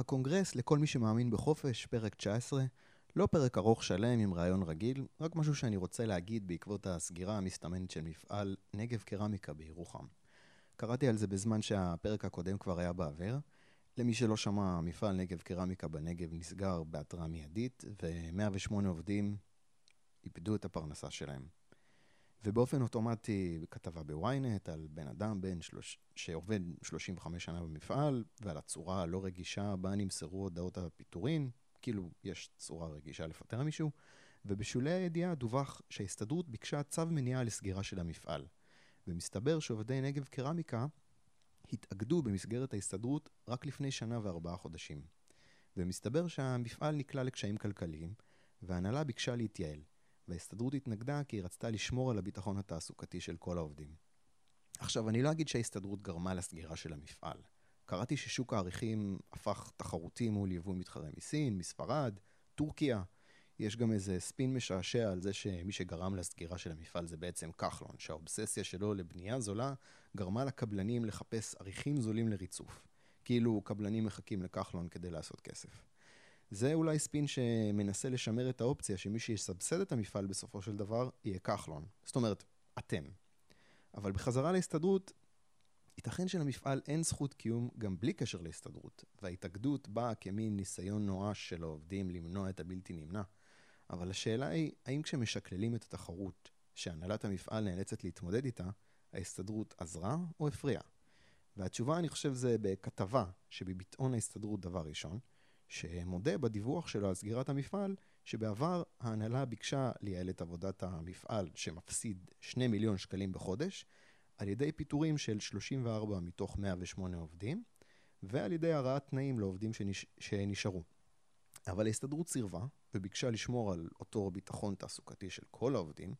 הקונגרס לכל מי שמאמין בחופש, פרק 19, לא פרק ארוך שלם עם רעיון רגיל, רק משהו שאני רוצה להגיד בעקבות הסגירה המסתמנת של מפעל נגב קרמיקה בירוחם. קראתי על זה בזמן שהפרק הקודם כבר היה באוויר. למי שלא שמע, מפעל נגב קרמיקה בנגב נסגר בהתראה מיידית, ו-108 עובדים איבדו את הפרנסה שלהם. ובאופן אוטומטי כתבה בוויינט על בן אדם בן שלוש... שעובד 35 שנה במפעל, ועל הצורה הלא רגישה בה נמסרו הודעות הפיטורין, כאילו יש צורה רגישה לפטר מישהו, ובשולי הידיעה דווח שההסתדרות ביקשה צו מניעה לסגירה של המפעל. ומסתבר שעובדי נגב קרמיקה התאגדו במסגרת ההסתדרות רק לפני שנה וארבעה חודשים. ומסתבר שהמפעל נקלע לקשיים כלכליים, וההנהלה ביקשה להתייעל. וההסתדרות התנגדה כי היא רצתה לשמור על הביטחון התעסוקתי של כל העובדים. עכשיו, אני לא אגיד שההסתדרות גרמה לסגירה של המפעל. קראתי ששוק העריכים הפך תחרותי מול יבוא מתחרה מסין, מספרד, טורקיה. יש גם איזה ספין משעשע על זה שמי שגרם לסגירה של המפעל זה בעצם כחלון, שהאובססיה שלו לבנייה זולה גרמה לקבלנים לחפש עריכים זולים לריצוף. כאילו קבלנים מחכים לכחלון כדי לעשות כסף. זה אולי ספין שמנסה לשמר את האופציה שמי שיסבסד את המפעל בסופו של דבר יהיה כחלון. זאת אומרת, אתם. אבל בחזרה להסתדרות, ייתכן שלמפעל אין זכות קיום גם בלי קשר להסתדרות, וההתאגדות באה כמין ניסיון נואש של העובדים למנוע את הבלתי נמנע. אבל השאלה היא, האם כשמשקללים את התחרות שהנהלת המפעל נאלצת להתמודד איתה, ההסתדרות עזרה או הפריעה? והתשובה, אני חושב, זה בכתבה שבביטאון ההסתדרות דבר ראשון, שמודה בדיווח שלו על סגירת המפעל, שבעבר ההנהלה ביקשה לייעל את עבודת המפעל, שמפסיד 2 מיליון שקלים בחודש, על ידי פיטורים של 34 מתוך 108 עובדים, ועל ידי הרעת תנאים לעובדים שנש... שנשארו. אבל ההסתדרות סירבה, וביקשה לשמור על אותו ביטחון תעסוקתי של כל העובדים,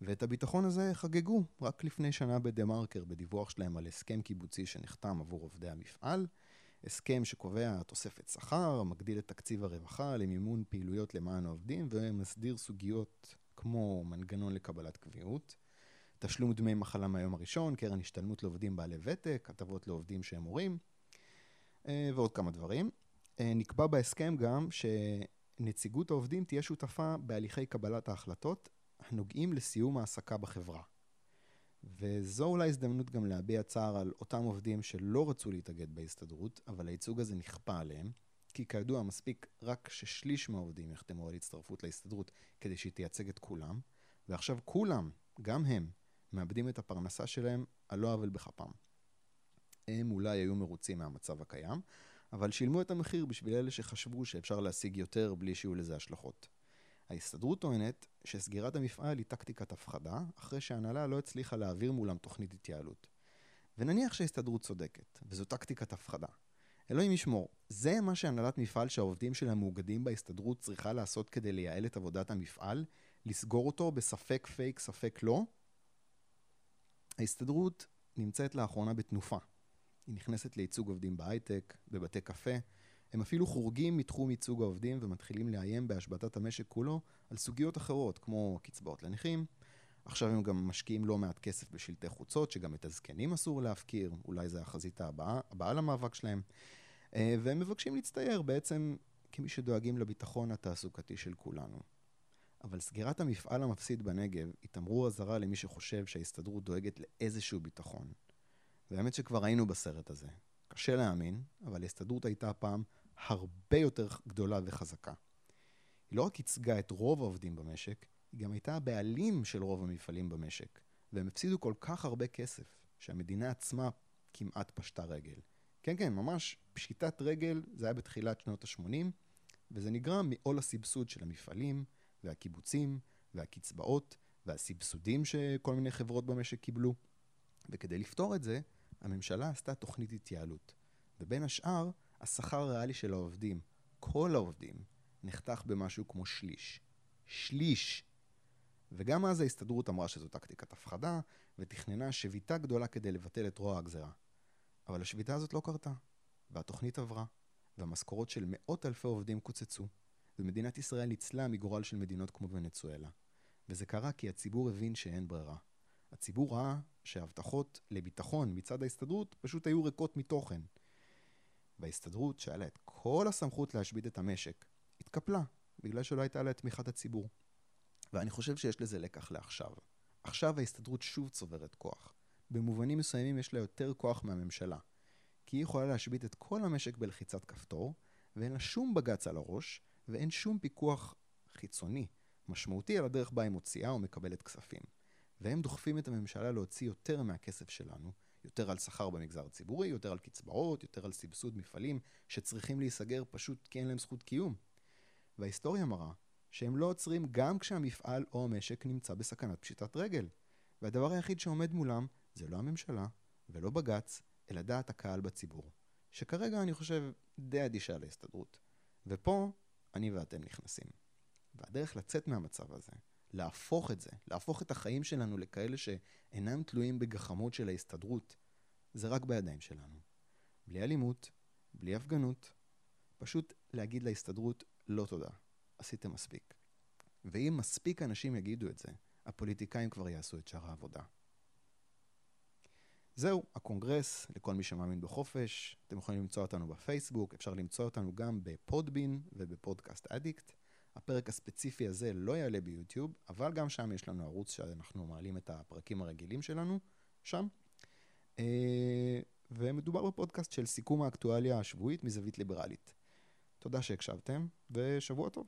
ואת הביטחון הזה חגגו רק לפני שנה בדה מרקר בדיווח שלהם על הסכם קיבוצי שנחתם עבור עובדי המפעל, הסכם שקובע תוספת שכר, מגדיל את תקציב הרווחה למימון פעילויות למען העובדים ומסדיר סוגיות כמו מנגנון לקבלת קביעות, תשלום דמי מחלה מהיום הראשון, קרן השתלמות לעובדים בעלי ותק, הטבות לעובדים שהם הורים אה, ועוד כמה דברים. אה, נקבע בהסכם גם שנציגות העובדים תהיה שותפה בהליכי קבלת ההחלטות הנוגעים לסיום העסקה בחברה. וזו אולי הזדמנות גם להביע צער על אותם עובדים שלא רצו להתאגד בהסתדרות, אבל הייצוג הזה נכפה עליהם, כי כידוע מספיק רק ששליש מהעובדים יחתמו על הצטרפות להסתדרות כדי שהיא תייצג את כולם, ועכשיו כולם, גם הם, מאבדים את הפרנסה שלהם על לא עוול בכפם. הם אולי היו מרוצים מהמצב הקיים, אבל שילמו את המחיר בשביל אלה שחשבו שאפשר להשיג יותר בלי שיהיו לזה השלכות. ההסתדרות טוענת שסגירת המפעל היא טקטיקת הפחדה, אחרי שההנהלה לא הצליחה להעביר מולם תוכנית התייעלות. ונניח שההסתדרות צודקת, וזו טקטיקת הפחדה. אלוהים ישמור, זה מה שהנהלת מפעל שהעובדים שלה מאוגדים בהסתדרות צריכה לעשות כדי לייעל את עבודת המפעל? לסגור אותו בספק פייק, ספק לא? ההסתדרות נמצאת לאחרונה בתנופה. היא נכנסת לייצוג עובדים בהייטק, בבתי קפה, הם אפילו חורגים מתחום ייצוג העובדים ומתחילים לאיים בהשבתת המשק כולו על סוגיות אחרות, כמו קצבאות לנכים. עכשיו הם גם משקיעים לא מעט כסף בשלטי חוצות, שגם את הזקנים אסור להפקיר, אולי זה החזית הבאה, הבאה למאבק שלהם. אה, והם מבקשים להצטייר בעצם כמי שדואגים לביטחון התעסוקתי של כולנו. אבל סגירת המפעל המפסיד בנגב היא תמרור אזהרה למי שחושב שההסתדרות דואגת לאיזשהו ביטחון. והאמת שכבר היינו בסרט הזה. קשה להאמין, אבל ההסתדרות הייתה פעם הרבה יותר גדולה וחזקה. היא לא רק ייצגה את רוב העובדים במשק, היא גם הייתה הבעלים של רוב המפעלים במשק, והם הפסידו כל כך הרבה כסף, שהמדינה עצמה כמעט פשטה רגל. כן, כן, ממש פשיטת רגל, זה היה בתחילת שנות ה-80, וזה נגרם מעול הסבסוד של המפעלים, והקיבוצים, והקצבאות, והסבסודים שכל מיני חברות במשק קיבלו. וכדי לפתור את זה, הממשלה עשתה תוכנית התייעלות. ובין השאר, השכר הריאלי של העובדים, כל העובדים, נחתך במשהו כמו שליש. שליש! וגם אז ההסתדרות אמרה שזו טקטיקת הפחדה, ותכננה שביתה גדולה כדי לבטל את רוע הגזרה. אבל השביתה הזאת לא קרתה, והתוכנית עברה, והמשכורות של מאות אלפי עובדים קוצצו, ומדינת ישראל ניצלה מגורל של מדינות כמו ונצואלה. וזה קרה כי הציבור הבין שאין ברירה. הציבור ראה שההבטחות לביטחון מצד ההסתדרות פשוט היו ריקות מתוכן. וההסתדרות, שהיה לה את כל הסמכות להשבית את המשק, התקפלה, בגלל שלא הייתה לה את תמיכת הציבור. ואני חושב שיש לזה לקח לעכשיו. עכשיו ההסתדרות שוב צוברת כוח. במובנים מסוימים יש לה יותר כוח מהממשלה. כי היא יכולה להשבית את כל המשק בלחיצת כפתור, ואין לה שום בג"ץ על הראש, ואין שום פיקוח חיצוני, משמעותי על הדרך בה היא מוציאה או מקבלת כספים. והם דוחפים את הממשלה להוציא יותר מהכסף שלנו, יותר על שכר במגזר הציבורי, יותר על קצבאות, יותר על סבסוד מפעלים שצריכים להיסגר פשוט כי אין להם זכות קיום. וההיסטוריה מראה שהם לא עוצרים גם כשהמפעל או המשק נמצא בסכנת פשיטת רגל. והדבר היחיד שעומד מולם זה לא הממשלה ולא בג"ץ, אלא דעת הקהל בציבור. שכרגע אני חושב די אדישה להסתדרות. ופה אני ואתם נכנסים. והדרך לצאת מהמצב הזה, להפוך את זה, להפוך את החיים שלנו לכאלה שאינם תלויים בגחמות של ההסתדרות, זה רק בידיים שלנו. בלי אלימות, בלי הפגנות, פשוט להגיד להסתדרות לא תודה, עשיתם מספיק. ואם מספיק אנשים יגידו את זה, הפוליטיקאים כבר יעשו את שאר העבודה. זהו, הקונגרס לכל מי שמאמין בחופש. אתם יכולים למצוא אותנו בפייסבוק, אפשר למצוא אותנו גם בפודבין ובפודקאסט אדיקט. הפרק הספציפי הזה לא יעלה ביוטיוב, אבל גם שם יש לנו ערוץ שאנחנו מעלים את הפרקים הרגילים שלנו, שם. אה, ומדובר בפודקאסט של סיכום האקטואליה השבועית מזווית ליברלית. תודה שהקשבתם, ושבוע טוב.